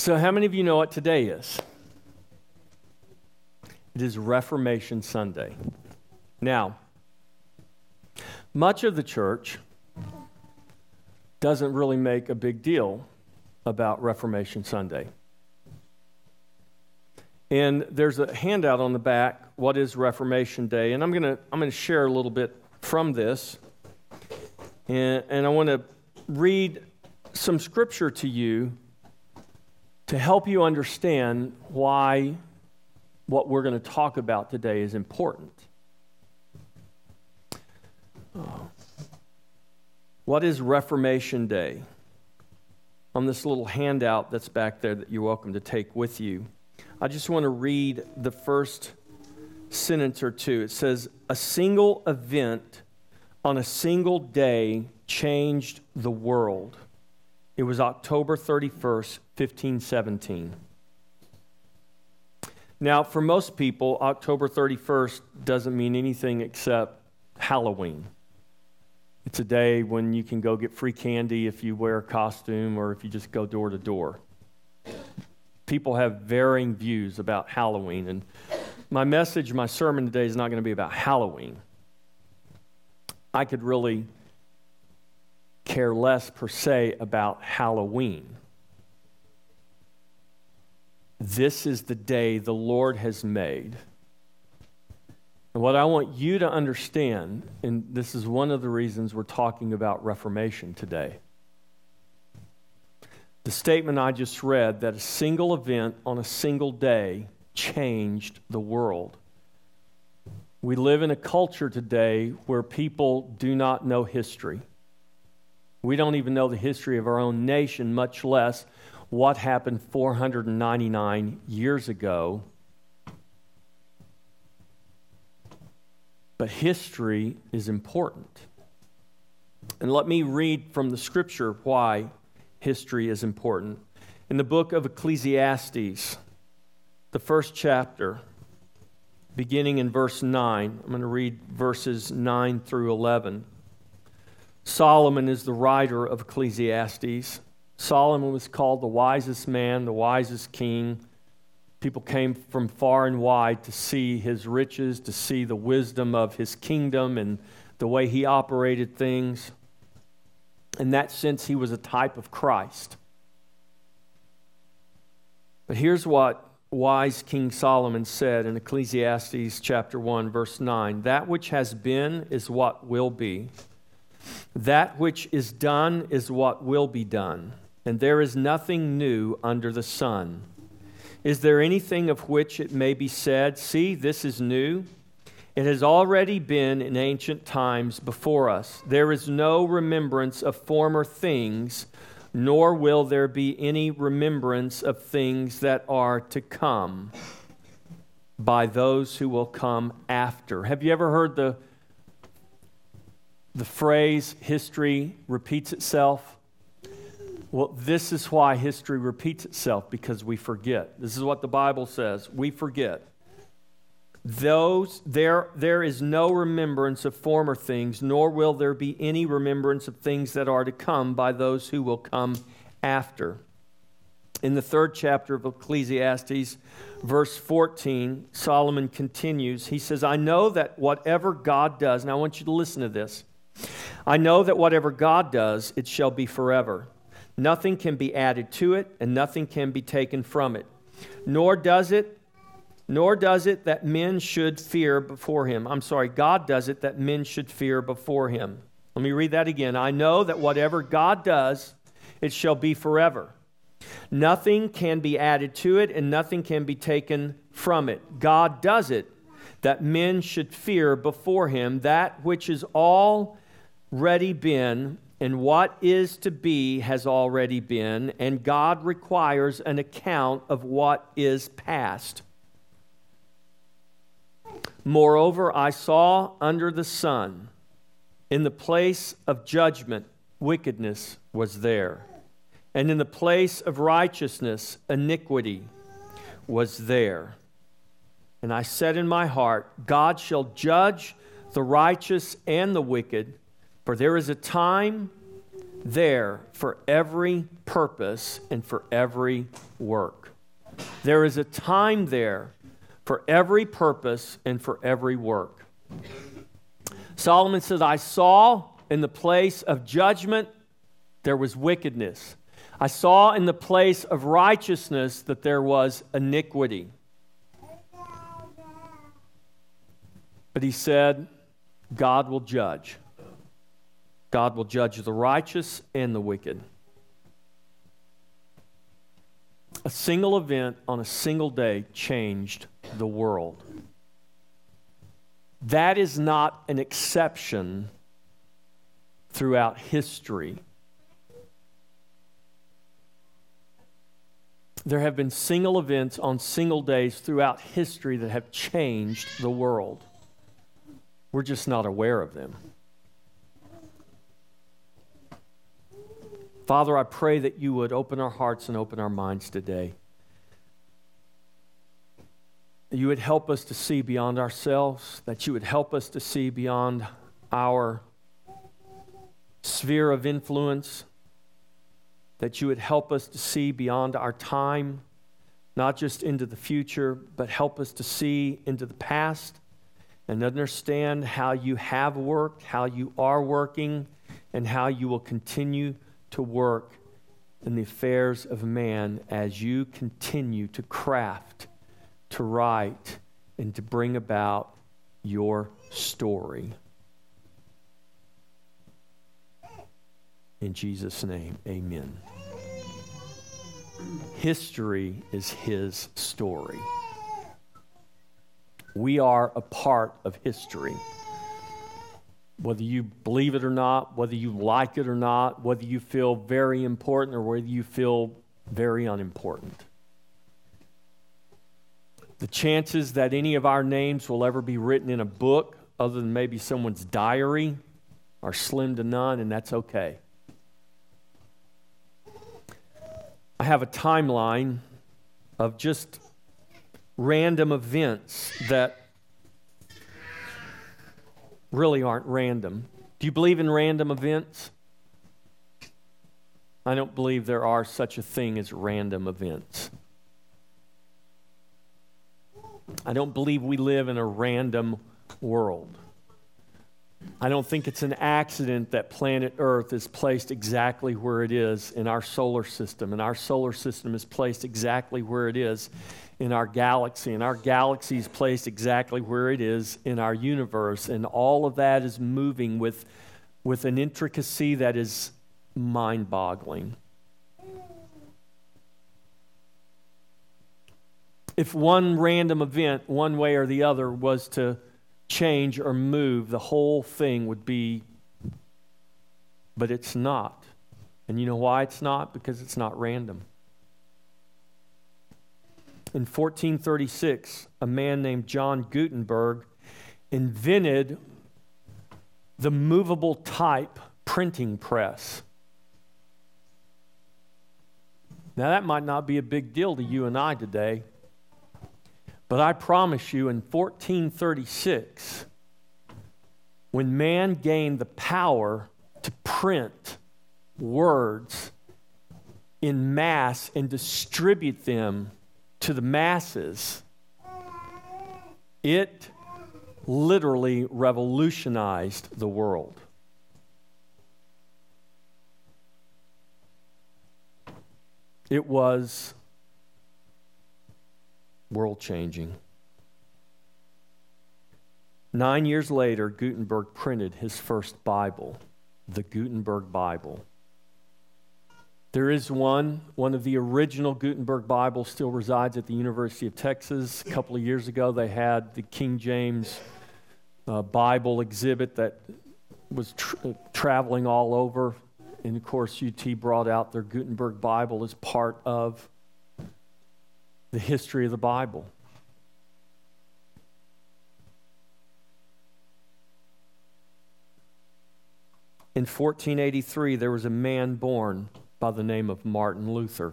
So, how many of you know what today is? It is Reformation Sunday. Now, much of the church doesn't really make a big deal about Reformation Sunday. And there's a handout on the back, What is Reformation Day? And I'm going to I'm to share a little bit from this. And, and I want to read some scripture to you to help you understand why what we're going to talk about today is important. What is Reformation Day? On this little handout that's back there that you're welcome to take with you, I just want to read the first sentence or two. It says, A single event on a single day changed the world. It was October 31st, 1517. Now, for most people, October 31st doesn't mean anything except Halloween. It's a day when you can go get free candy if you wear a costume or if you just go door to door. People have varying views about Halloween. And my message, my sermon today is not going to be about Halloween. I could really care less per se about Halloween. This is the day the Lord has made and what I want you to understand, and this is one of the reasons we're talking about Reformation today. The statement I just read that a single event on a single day changed the world. We live in a culture today where people do not know history. We don't even know the history of our own nation, much less what happened 499 years ago But history is important. And let me read from the scripture why history is important. In the book of Ecclesiastes, the first chapter, beginning in verse 9, I'm going to read verses 9 through 11. Solomon is the writer of Ecclesiastes. Solomon was called the wisest man, the wisest king, People came from far and wide to see his riches, to see the wisdom of his kingdom and the way he operated things. In that sense, he was a type of Christ. But here's what wise King Solomon said in Ecclesiastes chapter 1 verse 9, that which has been is what will be. That which is done is what will be done, and there is nothing new under the sun. Is there anything of which it may be said, See, this is new? It has already been in ancient times before us. There is no remembrance of former things, nor will there be any remembrance of things that are to come by those who will come after. Have you ever heard the, the phrase, history repeats itself? Well, this is why history repeats itself because we forget. This is what the Bible says. We forget. Those there there is no remembrance of former things, nor will there be any remembrance of things that are to come by those who will come after. In the third chapter of Ecclesiastes, verse 14, Solomon continues. He says, I know that whatever God does, and I want you to listen to this. I know that whatever God does, it shall be forever. Nothing can be added to it, and nothing can be taken from it. Nor does it, nor does it that men should fear before him. I'm sorry, God does it that men should fear before him. Let me read that again. I know that whatever God does, it shall be forever. Nothing can be added to it, and nothing can be taken from it. God does it that men should fear before him that which is already been and what is to be has already been, and God requires an account of what is past. Moreover, I saw under the sun, in the place of judgment, wickedness was there, and in the place of righteousness, iniquity was there. And I said in my heart, God shall judge the righteous and the wicked for there is a time there for every purpose and for every work. There is a time there for every purpose and for every work. Solomon says, I saw in the place of judgment there was wickedness. I saw in the place of righteousness that there was iniquity. But he said, God will judge. God will judge the righteous and the wicked. A single event on a single day changed the world. That is not an exception throughout history. There have been single events on single days throughout history that have changed the world. We're just not aware of them. Father, I pray that you would open our hearts and open our minds today. You would help us to see beyond ourselves, that you would help us to see beyond our sphere of influence, that you would help us to see beyond our time, not just into the future, but help us to see into the past and understand how you have worked, how you are working, and how you will continue to work in the affairs of man as you continue to craft, to write, and to bring about your story. In Jesus' name, amen. History is his story. We are a part of history whether you believe it or not, whether you like it or not, whether you feel very important or whether you feel very unimportant. The chances that any of our names will ever be written in a book, other than maybe someone's diary, are slim to none, and that's okay. I have a timeline of just random events that really aren't random. Do you believe in random events? I don't believe there are such a thing as random events. I don't believe we live in a random world. I don't think it's an accident that planet Earth is placed exactly where it is in our solar system, and our solar system is placed exactly where it is in our galaxy, and our galaxy is placed exactly where it is in our universe, and all of that is moving with, with an intricacy that is mind boggling. If one random event, one way or the other, was to change or move, the whole thing would be, but it's not. And you know why it's not? Because it's not random. In 1436, a man named John Gutenberg invented the movable type printing press. Now, that might not be a big deal to you and I today, but I promise you, in 1436, when man gained the power to print words in mass and distribute them to the masses, it literally revolutionized the world. It was world changing. Nine years later, Gutenberg printed his first Bible, the Gutenberg Bible. There is one, one of the original Gutenberg Bibles still resides at the University of Texas. A couple of years ago, they had the King James uh, Bible exhibit that was uh, traveling all over. And of course, UT brought out their Gutenberg Bible as part of the history of the Bible. In 1483, there was a man born by the name of Martin Luther.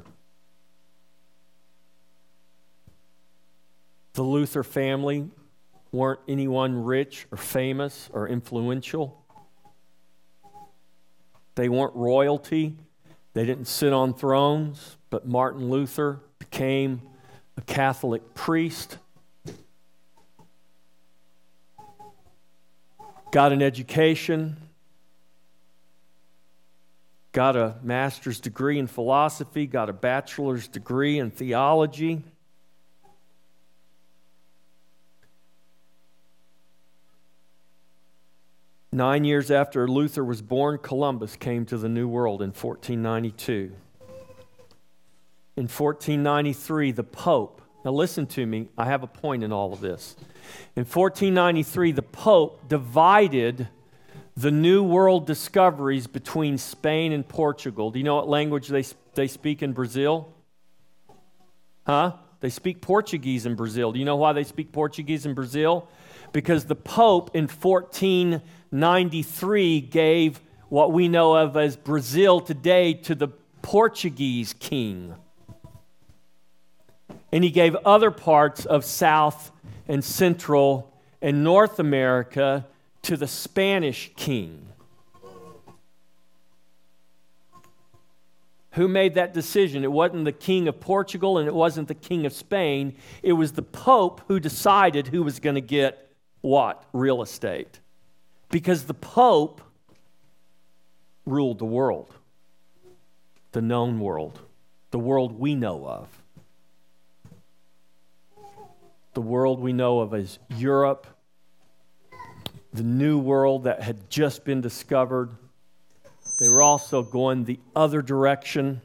The Luther family weren't anyone rich or famous or influential. They weren't royalty, they didn't sit on thrones, but Martin Luther became a Catholic priest. Got an education, got a master's degree in philosophy, got a bachelor's degree in theology. Nine years after Luther was born, Columbus came to the New World in 1492. In 1493, the Pope, now listen to me, I have a point in all of this. In 1493, the Pope divided the New World discoveries between Spain and Portugal. Do you know what language they, they speak in Brazil? Huh? They speak Portuguese in Brazil. Do you know why they speak Portuguese in Brazil? Because the Pope in 1493 gave what we know of as Brazil today to the Portuguese king. And he gave other parts of South and Central and North America to the Spanish king. Who made that decision? It wasn't the king of Portugal and it wasn't the king of Spain. It was the Pope who decided who was going to get what? Real estate because the Pope ruled the world, the known world, the world we know of. The world we know of as Europe, the new world that had just been discovered. They were also going the other direction.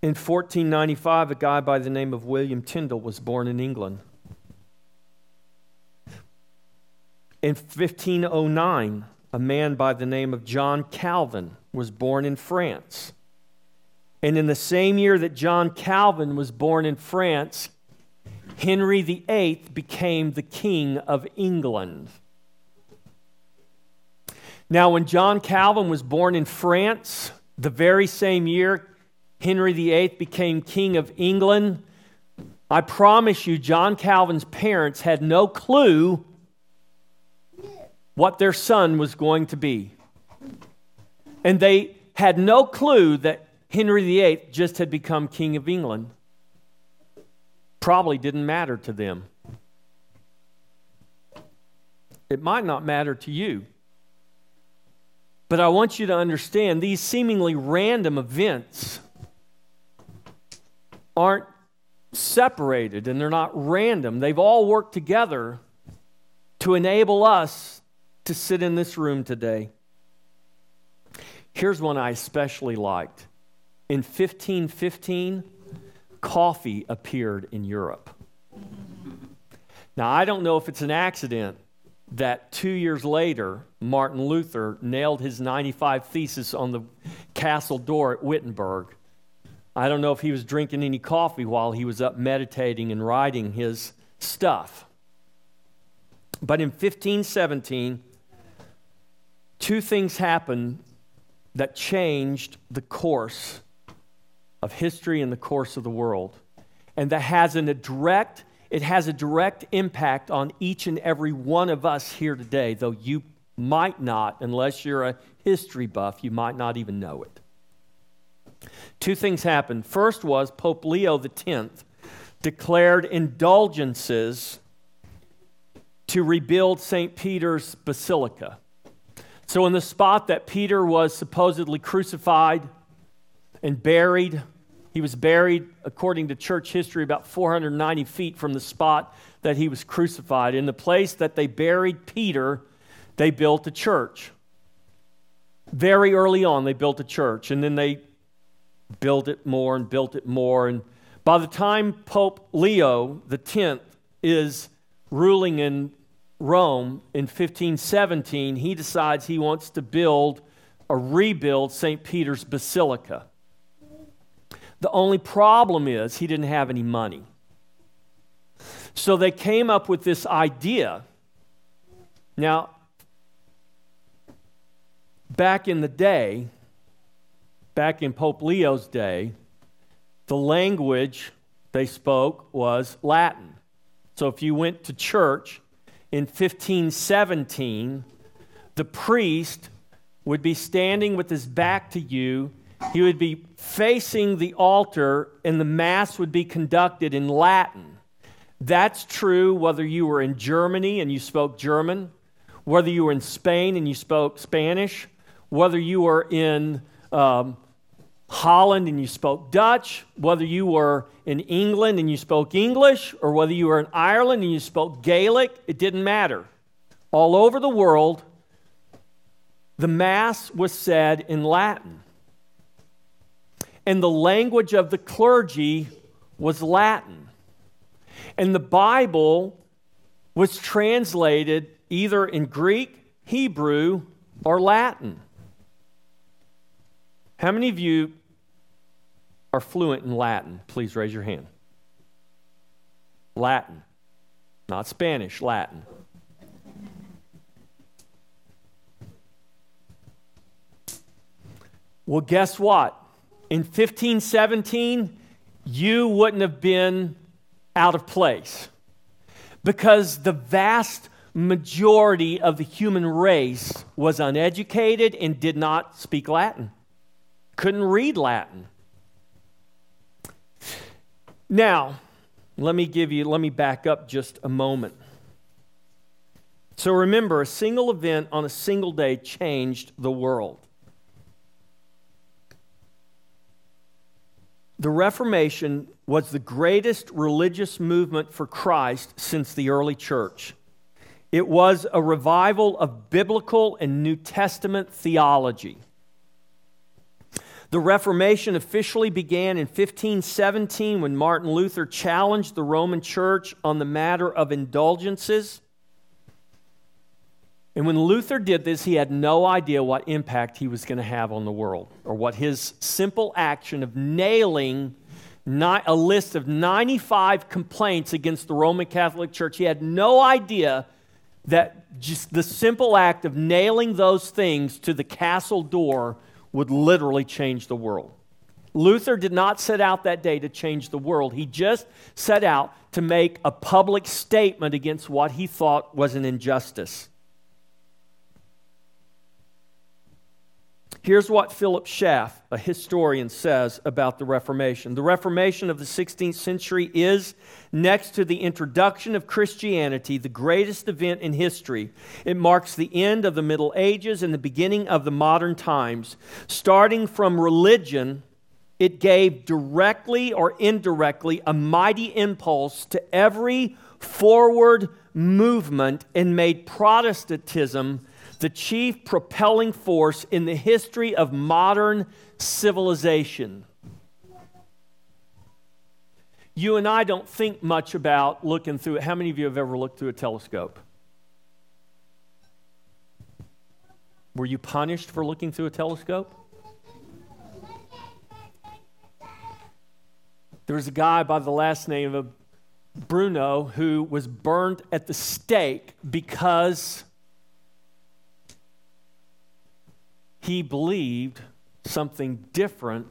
In 1495, a guy by the name of William Tyndale was born in England. In 1509, a man by the name of John Calvin was born in France. And in the same year that John Calvin was born in France, Henry VIII became the King of England. Now, when John Calvin was born in France, the very same year Henry VIII became King of England, I promise you, John Calvin's parents had no clue what their son was going to be. And they had no clue that Henry VIII just had become King of England. Probably didn't matter to them. It might not matter to you. But I want you to understand these seemingly random events aren't separated and they're not random. They've all worked together to enable us to sit in this room today. Here's one I especially liked. In 1515, coffee appeared in Europe. Now, I don't know if it's an accident that two years later, Martin Luther nailed his 95 Thesis on the castle door at Wittenberg. I don't know if he was drinking any coffee while he was up meditating and writing his stuff. But in 1517, two things happened that changed the course of history and the course of the world. And that has a direct, it has a direct impact on each and every one of us here today, though you might not, unless you're a history buff, you might not even know it. Two things happened. First was Pope Leo X declared indulgences to rebuild St. Peter's Basilica. So, in the spot that Peter was supposedly crucified and buried, he was buried, according to church history, about 490 feet from the spot that he was crucified. In the place that they buried Peter, they built a church. Very early on, they built a church, and then they built it more and built it more. And by the time Pope Leo X is ruling in Rome in 1517, he decides he wants to build or rebuild St. Peter's Basilica. The only problem is he didn't have any money. So they came up with this idea. Now, back in the day, back in Pope Leo's day, the language they spoke was Latin. So if you went to church, in 1517, the priest would be standing with his back to you. He would be facing the altar, and the Mass would be conducted in Latin. That's true whether you were in Germany and you spoke German, whether you were in Spain and you spoke Spanish, whether you were in um, Holland and you spoke Dutch, whether you were in England and you spoke English, or whether you were in Ireland and you spoke Gaelic, it didn't matter. All over the world, the Mass was said in Latin. And the language of the clergy was Latin. And the Bible was translated either in Greek, Hebrew, or Latin. How many of you are fluent in Latin? Please raise your hand. Latin, not Spanish, Latin. Well, guess what? In 1517, you wouldn't have been out of place because the vast majority of the human race was uneducated and did not speak Latin, couldn't read Latin. Now, let me give you, let me back up just a moment. So remember, a single event on a single day changed the world. The Reformation was the greatest religious movement for Christ since the early church. It was a revival of biblical and New Testament theology. The Reformation officially began in 1517 when Martin Luther challenged the Roman Church on the matter of indulgences. And when Luther did this, he had no idea what impact he was going to have on the world or what his simple action of nailing a list of 95 complaints against the Roman Catholic Church, he had no idea that just the simple act of nailing those things to the castle door would literally change the world. Luther did not set out that day to change the world. He just set out to make a public statement against what he thought was an injustice. Here's what Philip Schaff, a historian, says about the Reformation. The Reformation of the 16th century is, next to the introduction of Christianity, the greatest event in history. It marks the end of the Middle Ages and the beginning of the modern times. Starting from religion, it gave directly or indirectly a mighty impulse to every forward movement and made Protestantism the chief propelling force in the history of modern civilization. You and I don't think much about looking through it. How many of you have ever looked through a telescope? Were you punished for looking through a telescope? There was a guy by the last name of Bruno who was burned at the stake because he believed something different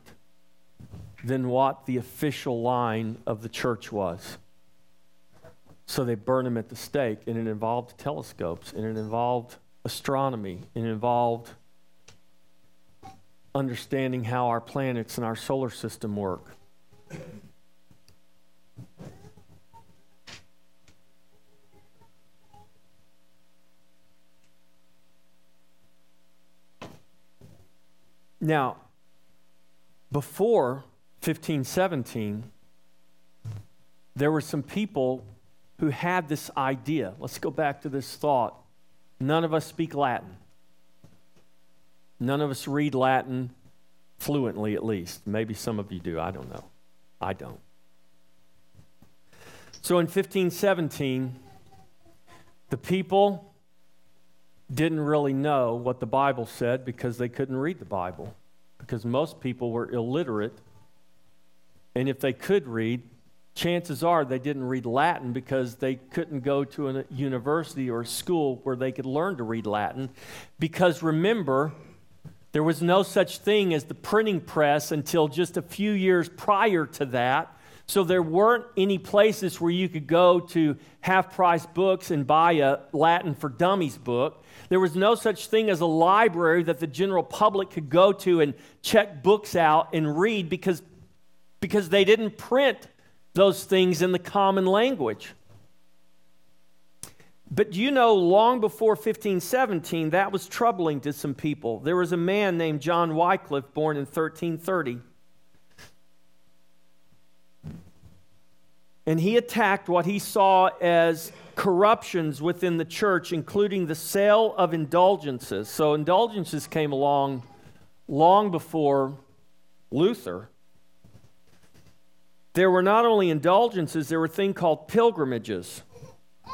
than what the official line of the church was. So they burned him at the stake, and it involved telescopes, and it involved astronomy, and it involved understanding how our planets and our solar system work. Now, before 1517, there were some people who had this idea. Let's go back to this thought. None of us speak Latin. None of us read Latin fluently, at least. Maybe some of you do. I don't know. I don't. So in 1517, the people didn't really know what the Bible said because they couldn't read the Bible, because most people were illiterate. And if they could read, chances are they didn't read Latin because they couldn't go to a university or a school where they could learn to read Latin. Because remember, there was no such thing as the printing press until just a few years prior to that. So there weren't any places where you could go to half price books and buy a Latin for Dummies book. There was no such thing as a library that the general public could go to and check books out and read because, because they didn't print those things in the common language. But you know, long before 1517, that was troubling to some people. There was a man named John Wycliffe, born in 1330. And he attacked what he saw as corruptions within the church, including the sale of indulgences. So, indulgences came along long before Luther. There were not only indulgences, there were things called pilgrimages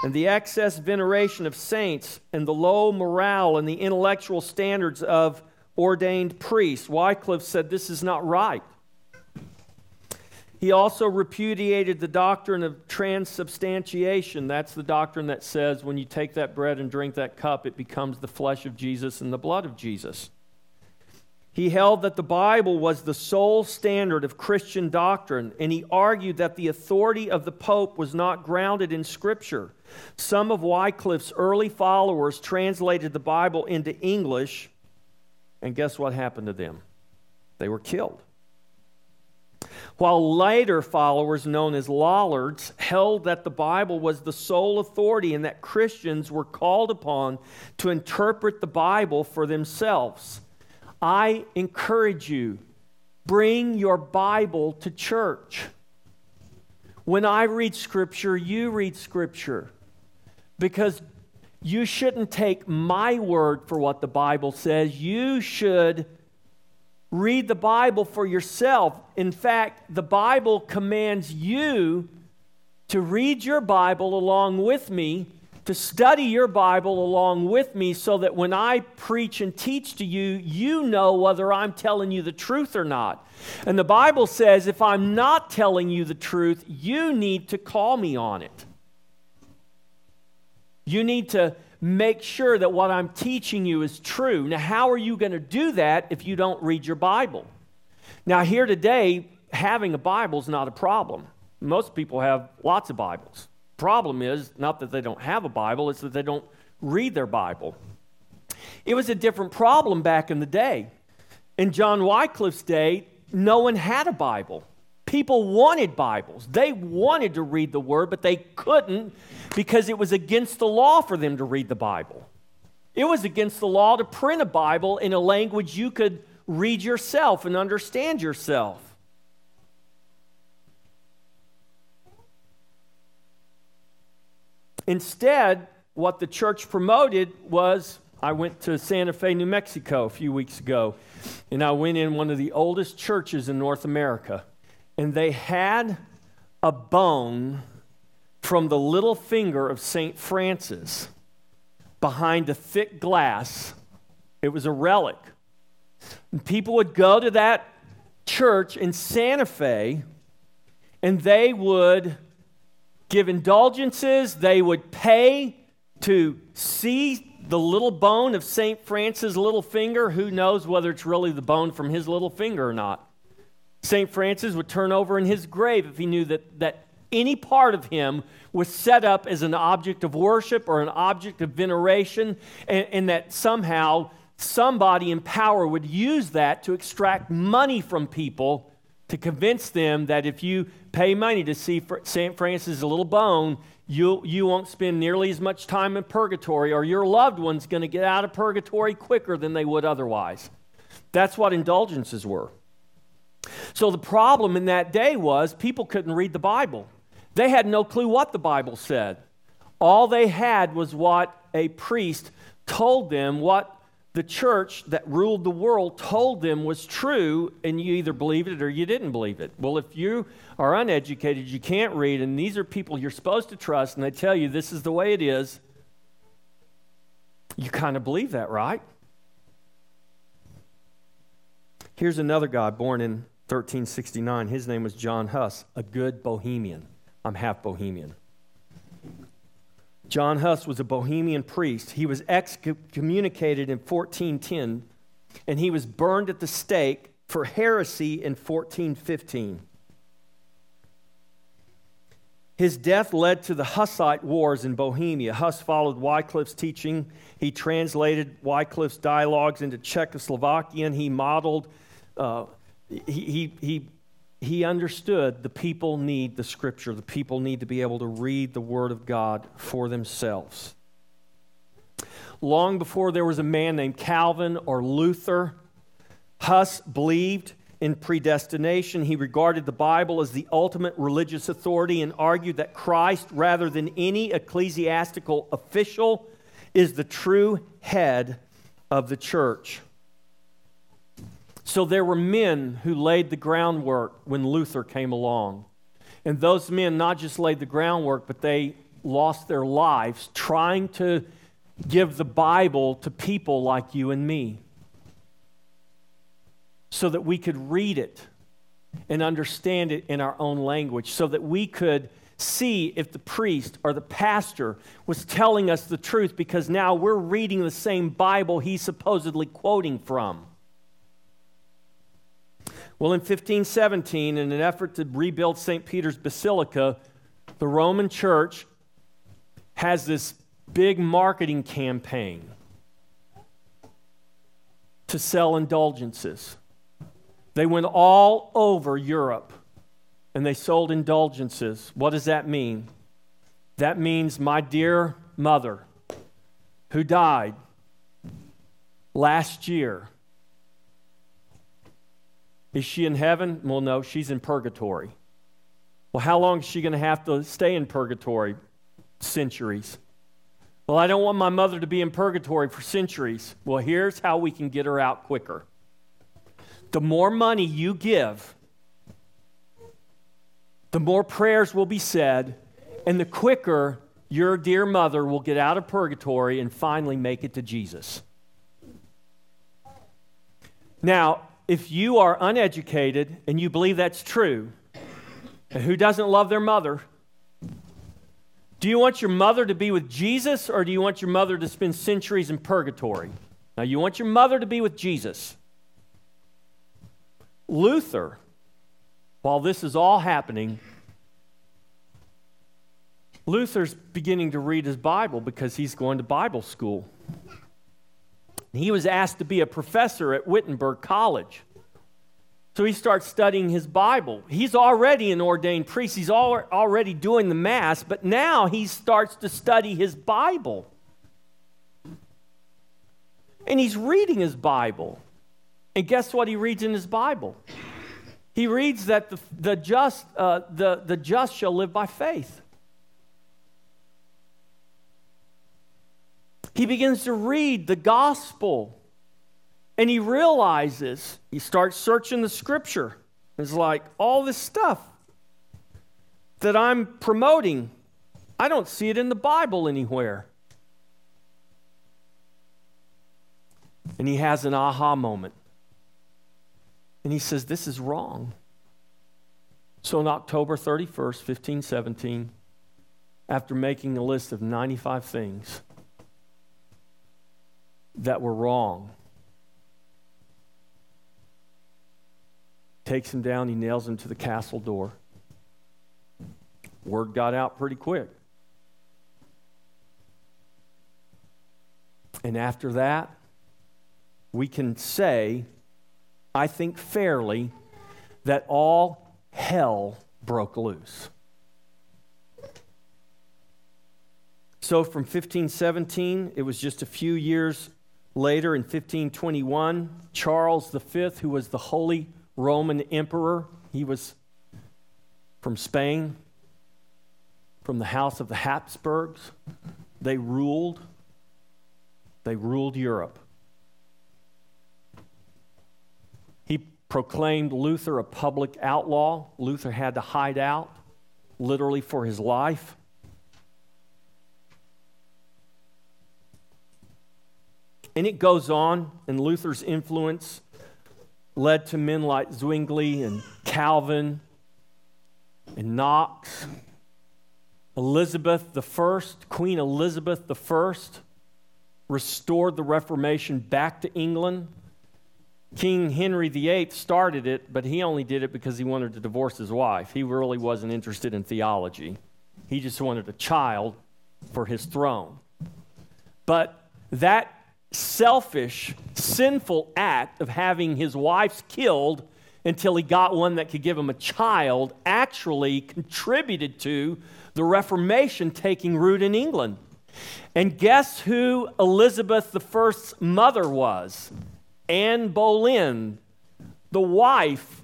and the excess veneration of saints and the low morale and the intellectual standards of ordained priests. Wycliffe said this is not right. He also repudiated the doctrine of transubstantiation. That's the doctrine that says when you take that bread and drink that cup, it becomes the flesh of Jesus and the blood of Jesus. He held that the Bible was the sole standard of Christian doctrine, and he argued that the authority of the Pope was not grounded in Scripture. Some of Wycliffe's early followers translated the Bible into English, and guess what happened to them? They were killed. While later followers, known as Lollards, held that the Bible was the sole authority and that Christians were called upon to interpret the Bible for themselves. I encourage you, bring your Bible to church. When I read Scripture, you read Scripture. Because you shouldn't take my word for what the Bible says. You should read the Bible for yourself. In fact, the Bible commands you to read your Bible along with me to study your Bible along with me so that when I preach and teach to you, you know whether I'm telling you the truth or not. And the Bible says if I'm not telling you the truth, you need to call me on it. You need to make sure that what I'm teaching you is true. Now, how are you going to do that if you don't read your Bible? Now, here today, having a Bible is not a problem. Most people have lots of Bibles problem is not that they don't have a Bible, it's that they don't read their Bible. It was a different problem back in the day. In John Wycliffe's day, no one had a Bible. People wanted Bibles. They wanted to read the Word, but they couldn't because it was against the law for them to read the Bible. It was against the law to print a Bible in a language you could read yourself and understand yourself. Instead, what the church promoted was I went to Santa Fe, New Mexico a few weeks ago, and I went in one of the oldest churches in North America, and they had a bone from the little finger of St. Francis behind a thick glass. It was a relic. And people would go to that church in Santa Fe, and they would give indulgences, they would pay to see the little bone of St. Francis' little finger. Who knows whether it's really the bone from his little finger or not? St. Francis would turn over in his grave if he knew that, that any part of him was set up as an object of worship or an object of veneration, and, and that somehow somebody in power would use that to extract money from people to convince them that if you pay money to see St. Francis' little bone, you, you won't spend nearly as much time in purgatory, or your loved one's going to get out of purgatory quicker than they would otherwise. That's what indulgences were. So the problem in that day was people couldn't read the Bible. They had no clue what the Bible said. All they had was what a priest told them, what the church that ruled the world told them was true, and you either believed it or you didn't believe it. Well, if you are uneducated, you can't read, and these are people you're supposed to trust, and they tell you this is the way it is, you kind of believe that, right? Here's another guy born in 1369. His name was John Huss, a good Bohemian. I'm half Bohemian. John Huss was a Bohemian priest. He was excommunicated in 1410, and he was burned at the stake for heresy in 1415. His death led to the Hussite Wars in Bohemia. Huss followed Wycliffe's teaching. He translated Wycliffe's dialogues into Czechoslovakian. He modeled, uh, he, he, he, understood the people need the scripture. The people need to be able to read the Word of God for themselves. Long before there was a man named Calvin or Luther, Huss believed in predestination. He regarded the Bible as the ultimate religious authority and argued that Christ, rather than any ecclesiastical official, is the true head of the church. So there were men who laid the groundwork when Luther came along. And those men not just laid the groundwork, but they lost their lives trying to give the Bible to people like you and me so that we could read it and understand it in our own language, so that we could see if the priest or the pastor was telling us the truth because now we're reading the same Bible he's supposedly quoting from. Well, in 1517, in an effort to rebuild St. Peter's Basilica, the Roman Church has this big marketing campaign to sell indulgences. They went all over Europe and they sold indulgences. What does that mean? That means my dear mother, who died last year, is she in heaven? Well, no, she's in purgatory. Well, how long is she going to have to stay in purgatory? Centuries. Well, I don't want my mother to be in purgatory for centuries. Well, here's how we can get her out quicker the more money you give, the more prayers will be said, and the quicker your dear mother will get out of purgatory and finally make it to Jesus. Now, if you are uneducated and you believe that's true, and who doesn't love their mother? Do you want your mother to be with Jesus or do you want your mother to spend centuries in purgatory? Now, you want your mother to be with Jesus. Luther, while this is all happening, Luther's beginning to read his Bible because he's going to Bible school. He was asked to be a professor at Wittenberg College. So he starts studying his Bible. He's already an ordained priest, he's already doing the Mass, but now he starts to study his Bible. And he's reading his Bible. And guess what he reads in his Bible? He reads that the, the, just, uh, the, the just shall live by faith. He begins to read the gospel and he realizes, he starts searching the scripture. It's like all this stuff that I'm promoting, I don't see it in the Bible anywhere. And he has an aha moment. And he says, This is wrong. So on October 31st, 1517, after making a list of 95 things that were wrong, takes him down, he nails him to the castle door. Word got out pretty quick. And after that, we can say I think fairly, that all hell broke loose. So from 1517, it was just a few years later in 1521, Charles V, who was the Holy Roman Emperor, he was from Spain, from the house of the Habsburgs. They ruled. They ruled Europe. He proclaimed Luther a public outlaw. Luther had to hide out, literally for his life. And it goes on, and Luther's influence led to men like Zwingli and Calvin and Knox. Elizabeth I, Queen Elizabeth I, restored the Reformation back to England. King Henry VIII started it, but he only did it because he wanted to divorce his wife. He really wasn't interested in theology. He just wanted a child for his throne. But that selfish, sinful act of having his wives killed until he got one that could give him a child actually contributed to the Reformation taking root in England. And guess who Elizabeth I's mother was? Anne Boleyn, the wife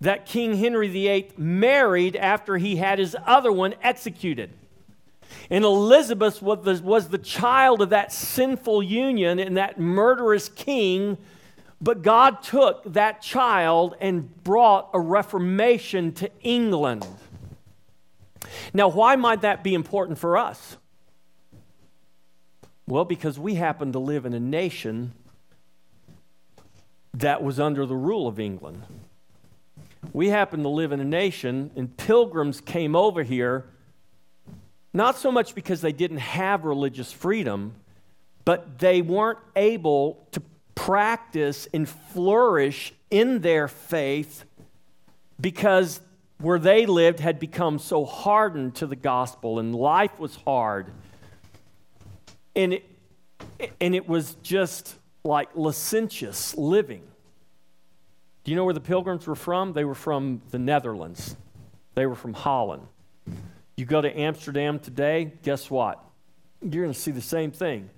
that King Henry VIII married after he had his other one executed. And Elizabeth was the, was the child of that sinful union and that murderous king. But God took that child and brought a reformation to England. Now, why might that be important for us? Well, because we happen to live in a nation that was under the rule of England. We happen to live in a nation, and pilgrims came over here not so much because they didn't have religious freedom, but they weren't able to practice and flourish in their faith because where they lived had become so hardened to the gospel and life was hard. And it, and it was just like licentious living. Do you know where the pilgrims were from? They were from the Netherlands, they were from Holland. You go to Amsterdam today, guess what? You're going to see the same thing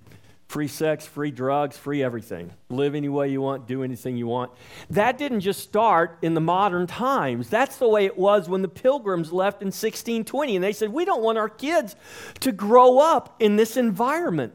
free sex, free drugs, free everything. Live any way you want, do anything you want. That didn't just start in the modern times. That's the way it was when the pilgrims left in 1620. And they said, We don't want our kids to grow up in this environment.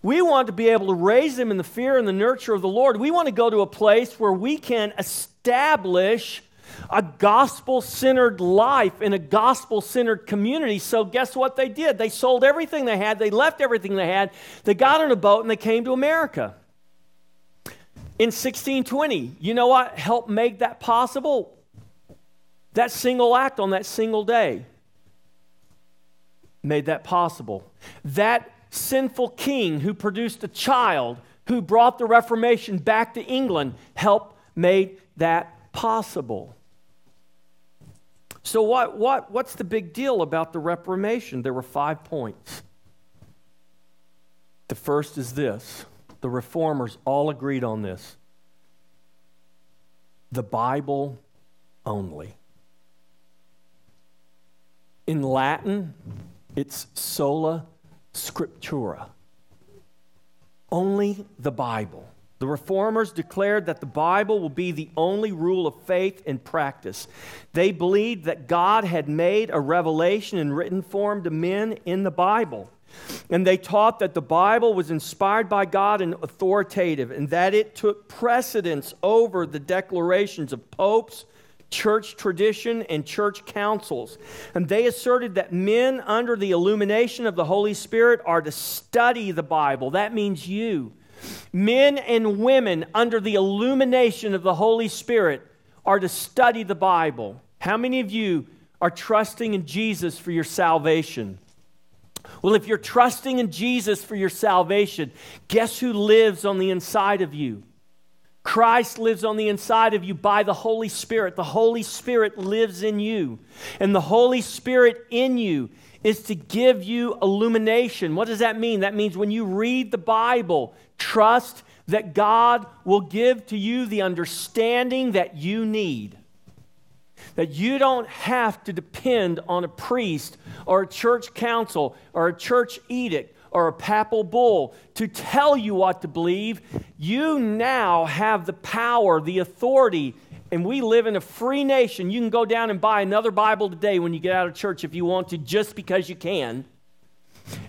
We want to be able to raise them in the fear and the nurture of the Lord. We want to go to a place where we can establish a gospel centered life in a gospel centered community. So, guess what they did? They sold everything they had, they left everything they had, they got on a boat, and they came to America. In 1620, you know what helped make that possible? That single act on that single day made that possible. That sinful king who produced a child who brought the Reformation back to England helped make that possible. So, what, what, what's the big deal about the Reformation? There were five points. The first is this the reformers all agreed on this the Bible only. In Latin, it's sola scriptura. Only the Bible. The reformers declared that the Bible will be the only rule of faith and practice. They believed that God had made a revelation in written form to men in the Bible. And they taught that the Bible was inspired by God and authoritative, and that it took precedence over the declarations of popes, church tradition, and church councils. And they asserted that men under the illumination of the Holy Spirit are to study the Bible. That means you Men and women under the illumination of the Holy Spirit are to study the Bible. How many of you are trusting in Jesus for your salvation? Well, if you're trusting in Jesus for your salvation, guess who lives on the inside of you? Christ lives on the inside of you by the Holy Spirit. The Holy Spirit lives in you. And the Holy Spirit in you is to give you illumination. What does that mean? That means when you read the Bible, trust that God will give to you the understanding that you need. That you don't have to depend on a priest or a church council or a church edict or a papal bull to tell you what to believe. You now have the power, the authority, and we live in a free nation. You can go down and buy another Bible today when you get out of church if you want to, just because you can.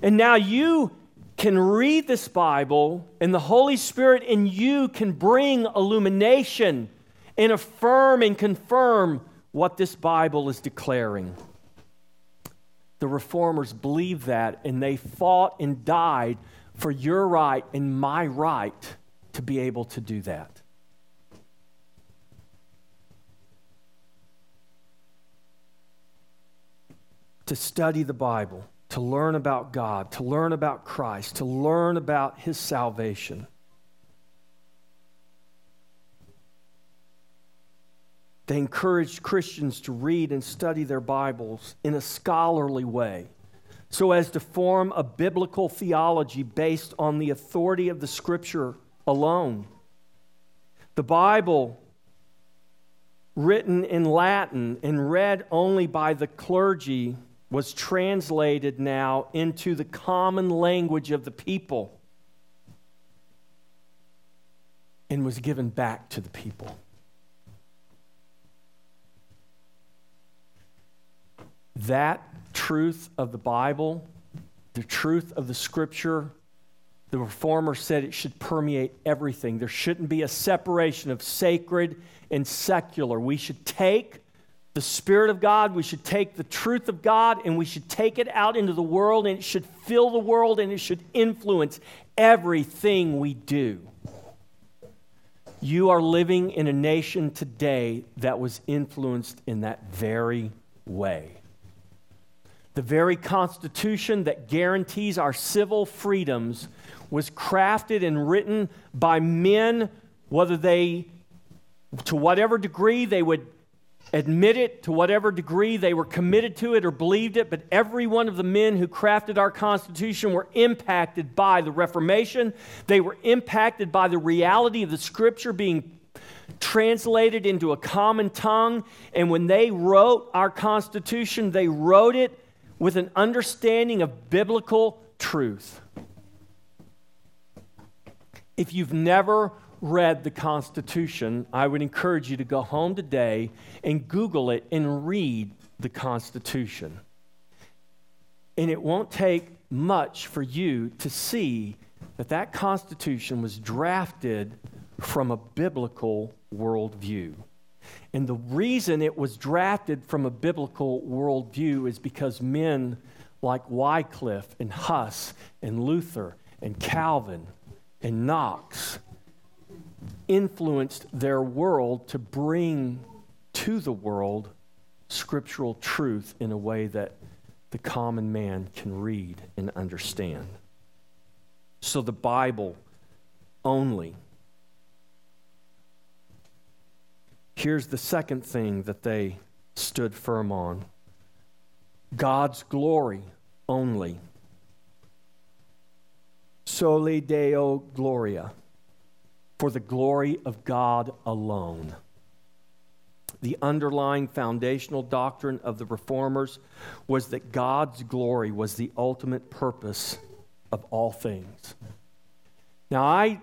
And now you can read this Bible, and the Holy Spirit in you can bring illumination and affirm and confirm what this Bible is declaring. The reformers believed that, and they fought and died for your right and my right to be able to do that. to study the Bible, to learn about God, to learn about Christ, to learn about His salvation. They encouraged Christians to read and study their Bibles in a scholarly way so as to form a biblical theology based on the authority of the Scripture alone. The Bible, written in Latin and read only by the clergy, was translated now into the common language of the people and was given back to the people. That truth of the Bible, the truth of the Scripture, the reformer said it should permeate everything. There shouldn't be a separation of sacred and secular. We should take the Spirit of God, we should take the truth of God, and we should take it out into the world, and it should fill the world, and it should influence everything we do. You are living in a nation today that was influenced in that very way the very Constitution that guarantees our civil freedoms was crafted and written by men, whether they, to whatever degree they would admit it, to whatever degree they were committed to it or believed it, but every one of the men who crafted our Constitution were impacted by the Reformation. They were impacted by the reality of the Scripture being translated into a common tongue. And when they wrote our Constitution, they wrote it with an understanding of biblical truth. If you've never read the Constitution, I would encourage you to go home today and Google it and read the Constitution. And it won't take much for you to see that that Constitution was drafted from a biblical worldview. And the reason it was drafted from a biblical worldview is because men like Wycliffe and Huss and Luther and Calvin and Knox influenced their world to bring to the world scriptural truth in a way that the common man can read and understand. So the Bible only Here's the second thing that they stood firm on God's glory only. Soli Deo Gloria, for the glory of God alone. The underlying foundational doctrine of the reformers was that God's glory was the ultimate purpose of all things. Now, I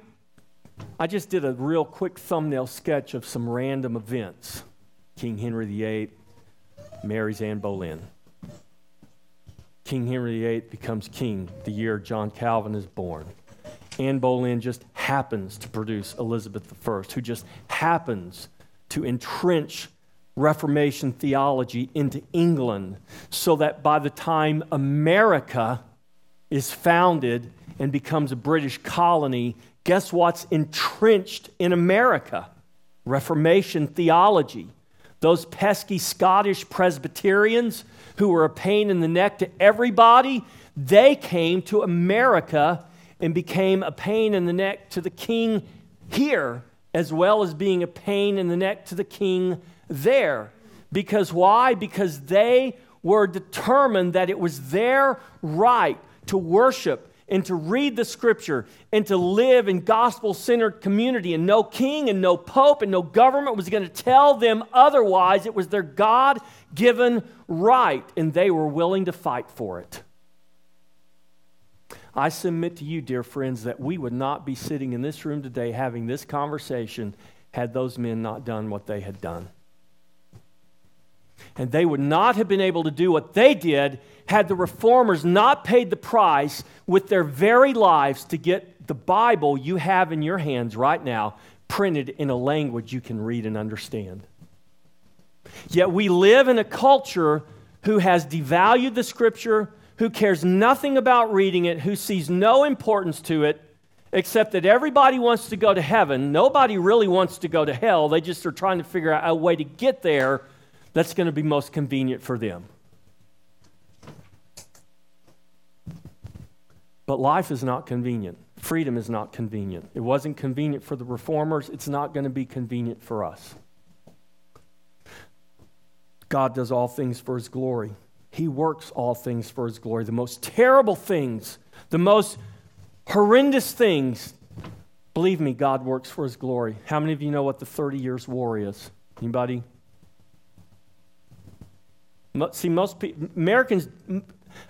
I just did a real quick thumbnail sketch of some random events King Henry VIII marries Anne Boleyn. King Henry VIII becomes king the year John Calvin is born. Anne Boleyn just happens to produce Elizabeth I, who just happens to entrench Reformation theology into England so that by the time America is founded and becomes a British colony, Guess what's entrenched in America? Reformation theology. Those pesky Scottish Presbyterians who were a pain in the neck to everybody, they came to America and became a pain in the neck to the king here, as well as being a pain in the neck to the king there. Because why? Because they were determined that it was their right to worship and to read the scripture and to live in gospel centered community. And no king and no pope and no government was going to tell them otherwise. It was their God given right, and they were willing to fight for it. I submit to you, dear friends, that we would not be sitting in this room today having this conversation had those men not done what they had done. And they would not have been able to do what they did had the reformers not paid the price with their very lives to get the Bible you have in your hands right now printed in a language you can read and understand. Yet we live in a culture who has devalued the scripture, who cares nothing about reading it, who sees no importance to it, except that everybody wants to go to heaven. Nobody really wants to go to hell. They just are trying to figure out a way to get there that's going to be most convenient for them. But life is not convenient. Freedom is not convenient. It wasn't convenient for the reformers. It's not going to be convenient for us. God does all things for his glory. He works all things for his glory. The most terrible things, the most horrendous things, believe me, God works for his glory. How many of you know what the 30 years war is? Anybody? See, most Americans,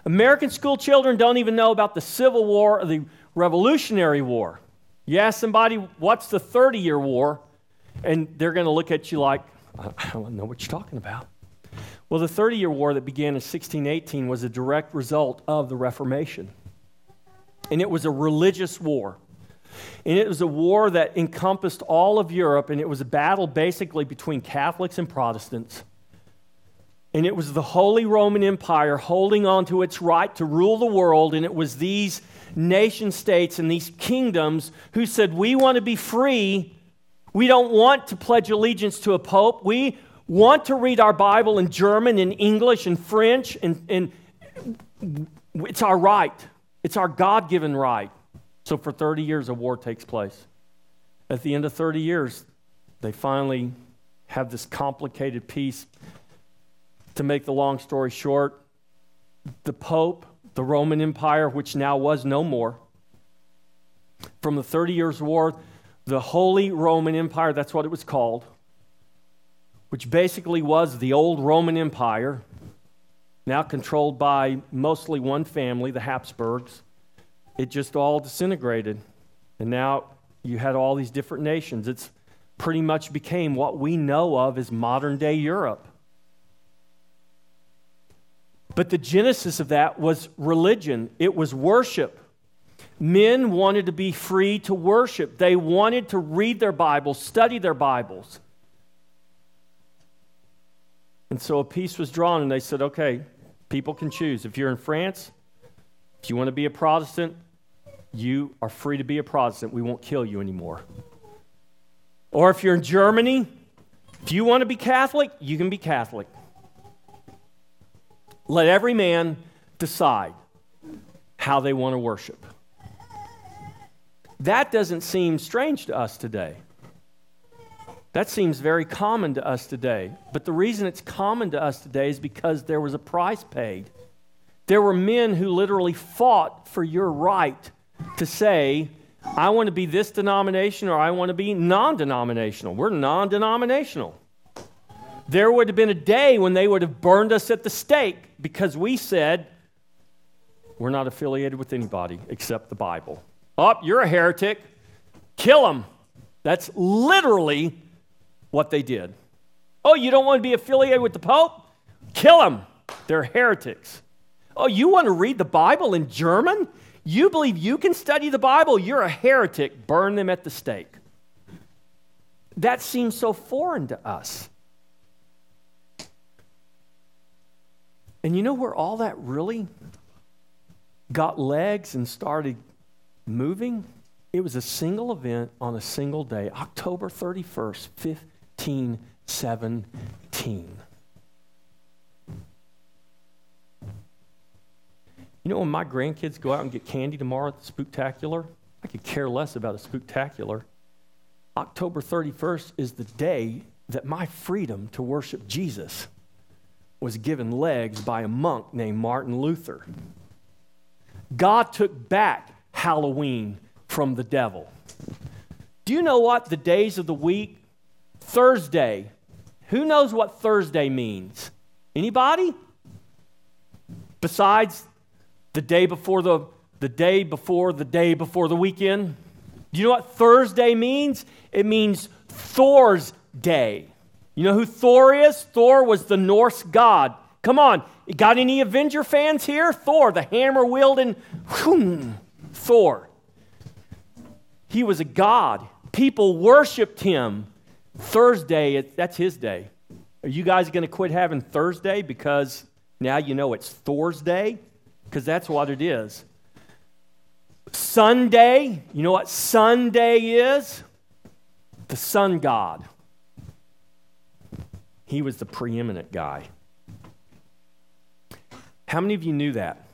American school children don't even know about the Civil War or the Revolutionary War. You ask somebody, what's the 30 year war? And they're going to look at you like, I don't know what you're talking about. Well, the 30 year war that began in 1618 was a direct result of the Reformation. And it was a religious war. And it was a war that encompassed all of Europe, and it was a battle basically between Catholics and Protestants. And it was the Holy Roman Empire holding on to its right to rule the world, and it was these nation states and these kingdoms who said, We want to be free. We don't want to pledge allegiance to a pope. We want to read our Bible in German, in English, in French, and, and it's our right. It's our God given right. So for 30 years, a war takes place. At the end of 30 years, they finally have this complicated peace. To make the long story short, the Pope, the Roman Empire, which now was no more, from the 30 Years' War, the Holy Roman Empire, that's what it was called, which basically was the old Roman Empire, now controlled by mostly one family, the Habsburgs. It just all disintegrated. And now you had all these different nations. It's pretty much became what we know of as modern day Europe. But the genesis of that was religion, it was worship. Men wanted to be free to worship. They wanted to read their Bibles, study their Bibles. And so a peace was drawn, and they said, okay, people can choose. If you're in France, if you want to be a Protestant, you are free to be a Protestant. We won't kill you anymore. Or if you're in Germany, if you want to be Catholic, you can be Catholic. Let every man decide how they want to worship. That doesn't seem strange to us today. That seems very common to us today. But the reason it's common to us today is because there was a price paid. There were men who literally fought for your right to say, I want to be this denomination or I want to be non denominational. We're non denominational. There would have been a day when they would have burned us at the stake because we said, we're not affiliated with anybody except the Bible. Oh, you're a heretic. Kill them. That's literally what they did. Oh, you don't want to be affiliated with the Pope? Kill them. They're heretics. Oh, you want to read the Bible in German? You believe you can study the Bible? You're a heretic. Burn them at the stake. That seems so foreign to us. And you know where all that really got legs and started moving? It was a single event on a single day, October 31st, 1517. You know, when my grandkids go out and get candy tomorrow at the spooktacular, I could care less about a spooktacular. October 31st is the day that my freedom to worship Jesus was given legs by a monk named Martin Luther. God took back Halloween from the devil. Do you know what the days of the week? Thursday. Who knows what Thursday means? Anybody? Besides the day before the, the day before the day before the weekend. Do you know what Thursday means? It means Thor's day. You know who Thor is? Thor was the Norse god. Come on, got any Avenger fans here? Thor, the hammer wielding, Thor. He was a god. People worshiped him. Thursday, that's his day. Are you guys going to quit having Thursday because now you know it's Thor's day? because that's what it is. Sunday, you know what Sunday is? The sun god. He was the preeminent guy. How many of you knew that?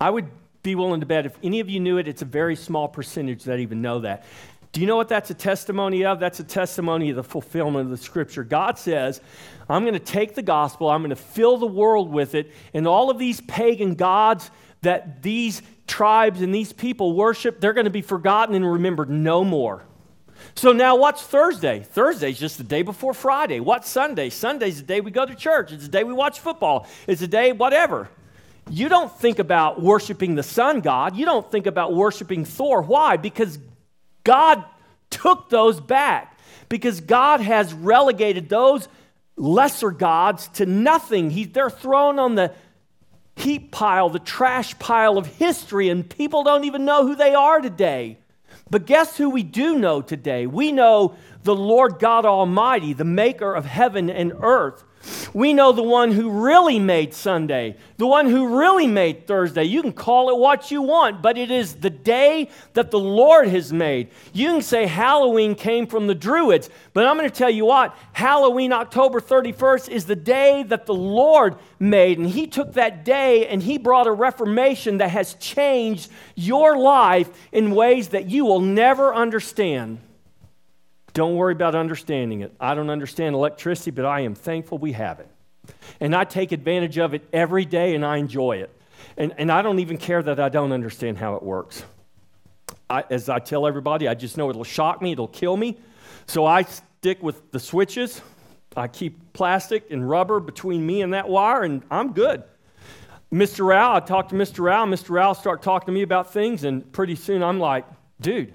I would be willing to bet if any of you knew it, it's a very small percentage that even know that. Do you know what that's a testimony of? That's a testimony of the fulfillment of the scripture. God says, I'm going to take the gospel, I'm going to fill the world with it, and all of these pagan gods that these tribes and these people worship, they're going to be forgotten and remembered no more. So now what's Thursday? Thursday's just the day before Friday. What's Sunday? Sunday's the day we go to church. It's the day we watch football. It's the day whatever. You don't think about worshiping the sun god. You don't think about worshiping Thor. Why? Because God took those back. Because God has relegated those lesser gods to nothing. He, they're thrown on the heap pile, the trash pile of history, and people don't even know who they are today. But guess who we do know today? We know the Lord God Almighty, the maker of heaven and earth. We know the one who really made Sunday, the one who really made Thursday. You can call it what you want, but it is the day that the Lord has made. You can say Halloween came from the Druids, but I'm going to tell you what Halloween, October 31st, is the day that the Lord made. And He took that day and He brought a reformation that has changed your life in ways that you will never understand. Don't worry about understanding it. I don't understand electricity, but I am thankful we have it. And I take advantage of it every day and I enjoy it. And, and I don't even care that I don't understand how it works. I, as I tell everybody, I just know it'll shock me, it'll kill me. So I stick with the switches. I keep plastic and rubber between me and that wire, and I'm good. Mr. Rao, I talk to Mr. Rao. Mr. Rao start talking to me about things, and pretty soon I'm like, dude,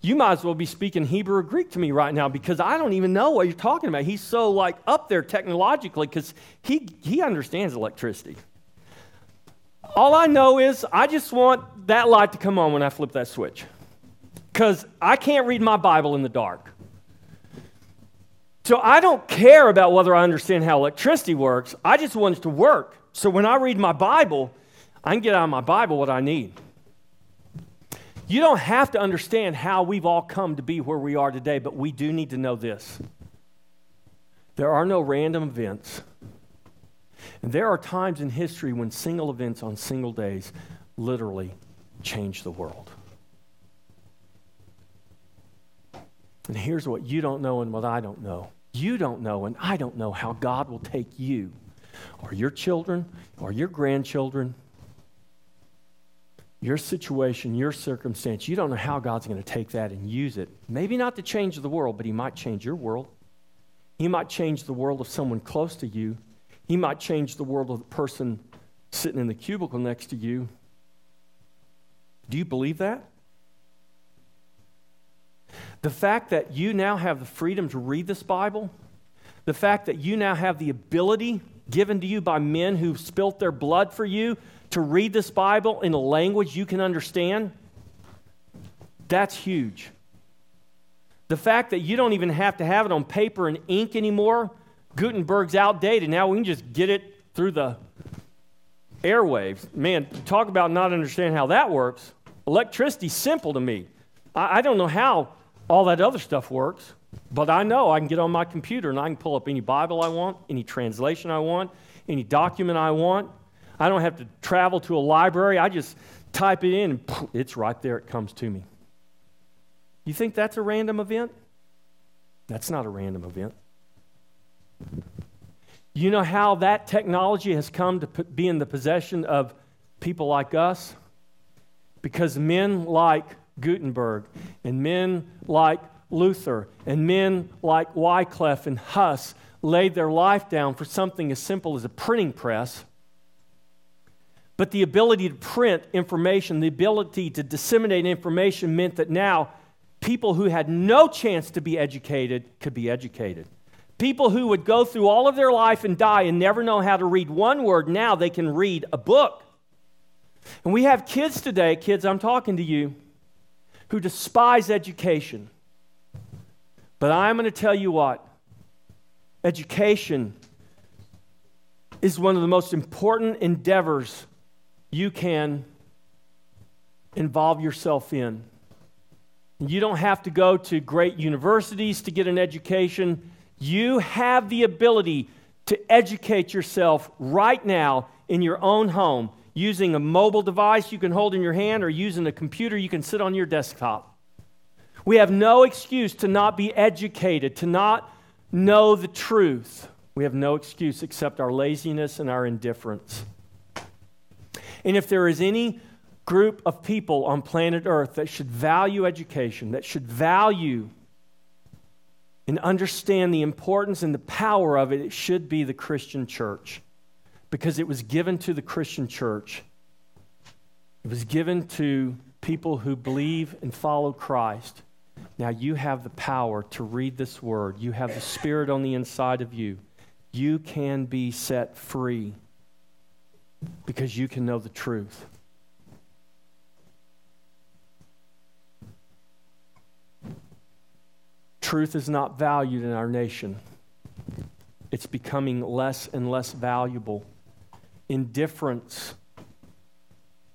you might as well be speaking Hebrew or Greek to me right now because I don't even know what you're talking about. He's so like up there technologically because he, he understands electricity. All I know is I just want that light to come on when I flip that switch because I can't read my Bible in the dark. So I don't care about whether I understand how electricity works. I just want it to work. So when I read my Bible, I can get out of my Bible what I need. You don't have to understand how we've all come to be where we are today, but we do need to know this. There are no random events. And there are times in history when single events on single days literally change the world. And here's what you don't know and what I don't know. You don't know and I don't know how God will take you or your children or your grandchildren your situation, your circumstance, you don't know how God's going to take that and use it. Maybe not to change the world, but He might change your world. He might change the world of someone close to you. He might change the world of the person sitting in the cubicle next to you. Do you believe that? The fact that you now have the freedom to read this Bible, the fact that you now have the ability given to you by men who've spilt their blood for you to read this Bible in a language you can understand, that's huge. The fact that you don't even have to have it on paper and ink anymore, Gutenberg's outdated. Now we can just get it through the airwaves. Man, talk about not understanding how that works. Electricity's simple to me. I, I don't know how all that other stuff works, but I know I can get on my computer and I can pull up any Bible I want, any translation I want, any document I want. I don't have to travel to a library. I just type it in and poof, it's right there. It comes to me. You think that's a random event? That's not a random event. You know how that technology has come to be in the possession of people like us? Because men like Gutenberg and men like Luther and men like Wycliffe and Huss laid their life down for something as simple as a printing press but the ability to print information, the ability to disseminate information meant that now people who had no chance to be educated could be educated. People who would go through all of their life and die and never know how to read one word, now they can read a book. And we have kids today, kids, I'm talking to you, who despise education. But I'm going to tell you what education is one of the most important endeavors you can involve yourself in. You don't have to go to great universities to get an education. You have the ability to educate yourself right now in your own home using a mobile device you can hold in your hand or using a computer you can sit on your desktop. We have no excuse to not be educated, to not know the truth. We have no excuse except our laziness and our indifference. And if there is any group of people on planet Earth that should value education, that should value and understand the importance and the power of it, it should be the Christian church. Because it was given to the Christian church. It was given to people who believe and follow Christ. Now you have the power to read this word. You have the Spirit on the inside of you. You can be set free because you can know the truth. Truth is not valued in our nation. It's becoming less and less valuable. Indifference.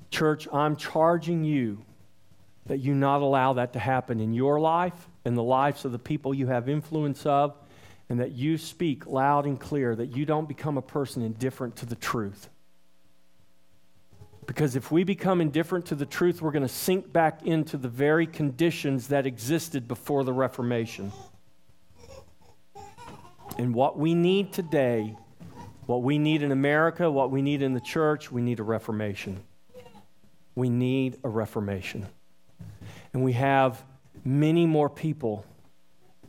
Church, I'm charging you that you not allow that to happen in your life in the lives of the people you have influence of, and that you speak loud and clear, that you don't become a person indifferent to the truth. Because if we become indifferent to the truth, we're going to sink back into the very conditions that existed before the Reformation. And what we need today, what we need in America, what we need in the church, we need a reformation. We need a reformation. And we have many more people,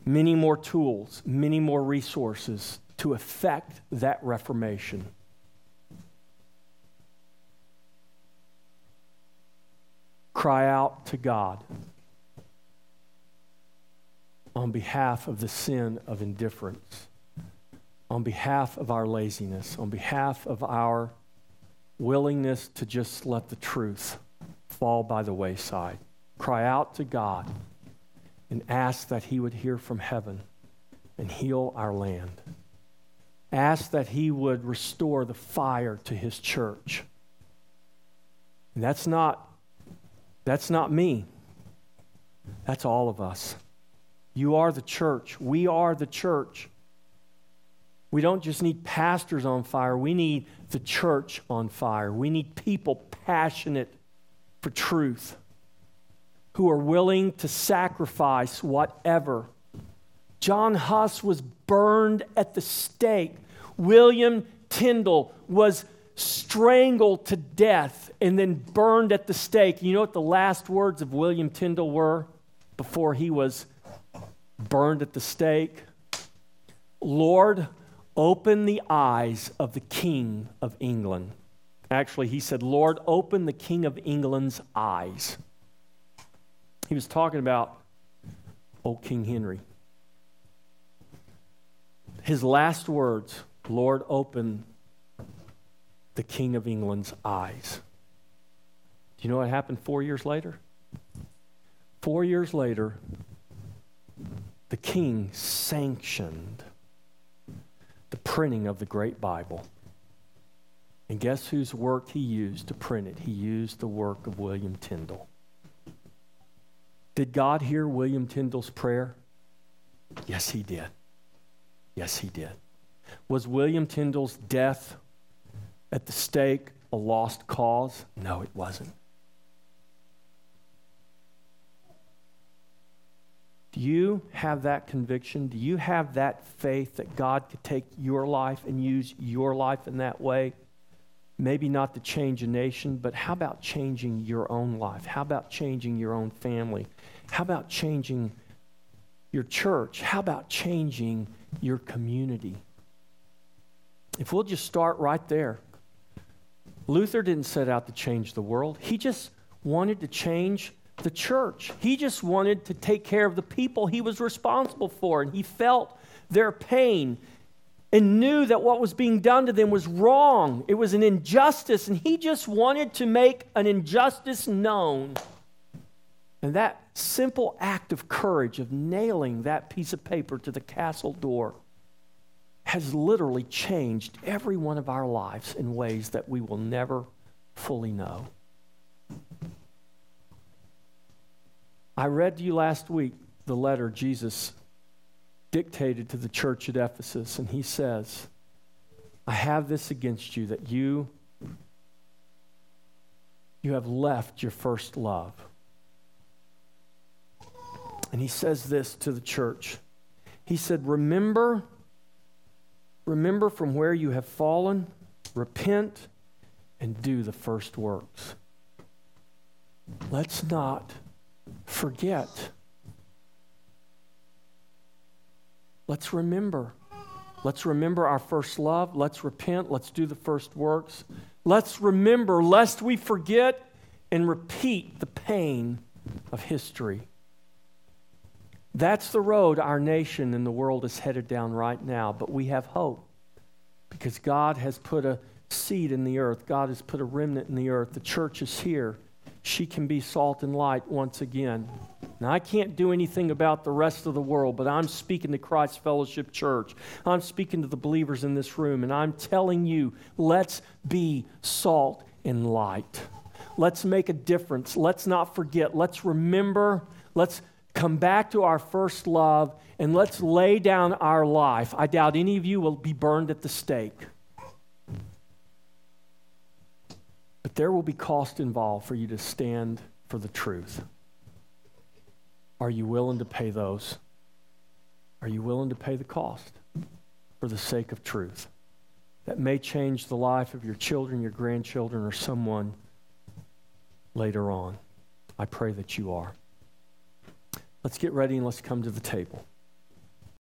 many more tools, many more resources to effect that reformation. Cry out to God on behalf of the sin of indifference, on behalf of our laziness, on behalf of our willingness to just let the truth fall by the wayside. Cry out to God and ask that He would hear from heaven and heal our land. Ask that He would restore the fire to His church. And that's not that's not me. That's all of us. You are the church. We are the church. We don't just need pastors on fire, we need the church on fire. We need people passionate for truth who are willing to sacrifice whatever. John Huss was burned at the stake. William Tyndale was strangled to death and then burned at the stake. You know what the last words of William Tyndale were before he was burned at the stake? Lord, open the eyes of the King of England. Actually, he said, Lord, open the King of England's eyes. He was talking about old King Henry. His last words, Lord, open the King of England's eyes. Do you know what happened four years later? Four years later, the king sanctioned the printing of the great Bible. And guess whose work he used to print it? He used the work of William Tyndale. Did God hear William Tyndale's prayer? Yes, he did. Yes, he did. Was William Tyndale's death at the stake a lost cause? No, it wasn't. Do you have that conviction? Do you have that faith that God could take your life and use your life in that way? Maybe not to change a nation, but how about changing your own life? How about changing your own family? How about changing your church? How about changing your community? If we'll just start right there. Luther didn't set out to change the world, he just wanted to change the church. He just wanted to take care of the people he was responsible for, and he felt their pain and knew that what was being done to them was wrong. It was an injustice, and he just wanted to make an injustice known. And that simple act of courage of nailing that piece of paper to the castle door has literally changed every one of our lives in ways that we will never fully know. I read to you last week the letter Jesus dictated to the church at Ephesus, and he says, I have this against you that you you have left your first love. And he says this to the church. He said, Remember, remember from where you have fallen, repent, and do the first works. Let's not forget. Let's remember. Let's remember our first love. Let's repent. Let's do the first works. Let's remember, lest we forget and repeat the pain of history. That's the road our nation and the world is headed down right now, but we have hope because God has put a seed in the earth. God has put a remnant in the earth. The church is here. She can be salt and light once again. Now, I can't do anything about the rest of the world, but I'm speaking to Christ Fellowship Church. I'm speaking to the believers in this room, and I'm telling you, let's be salt and light. Let's make a difference. Let's not forget. Let's remember. Let's come back to our first love and let's lay down our life. I doubt any of you will be burned at the stake. But there will be cost involved for you to stand for the truth. Are you willing to pay those? Are you willing to pay the cost for the sake of truth? That may change the life of your children, your grandchildren, or someone later on. I pray that you are. Let's get ready and let's come to the table.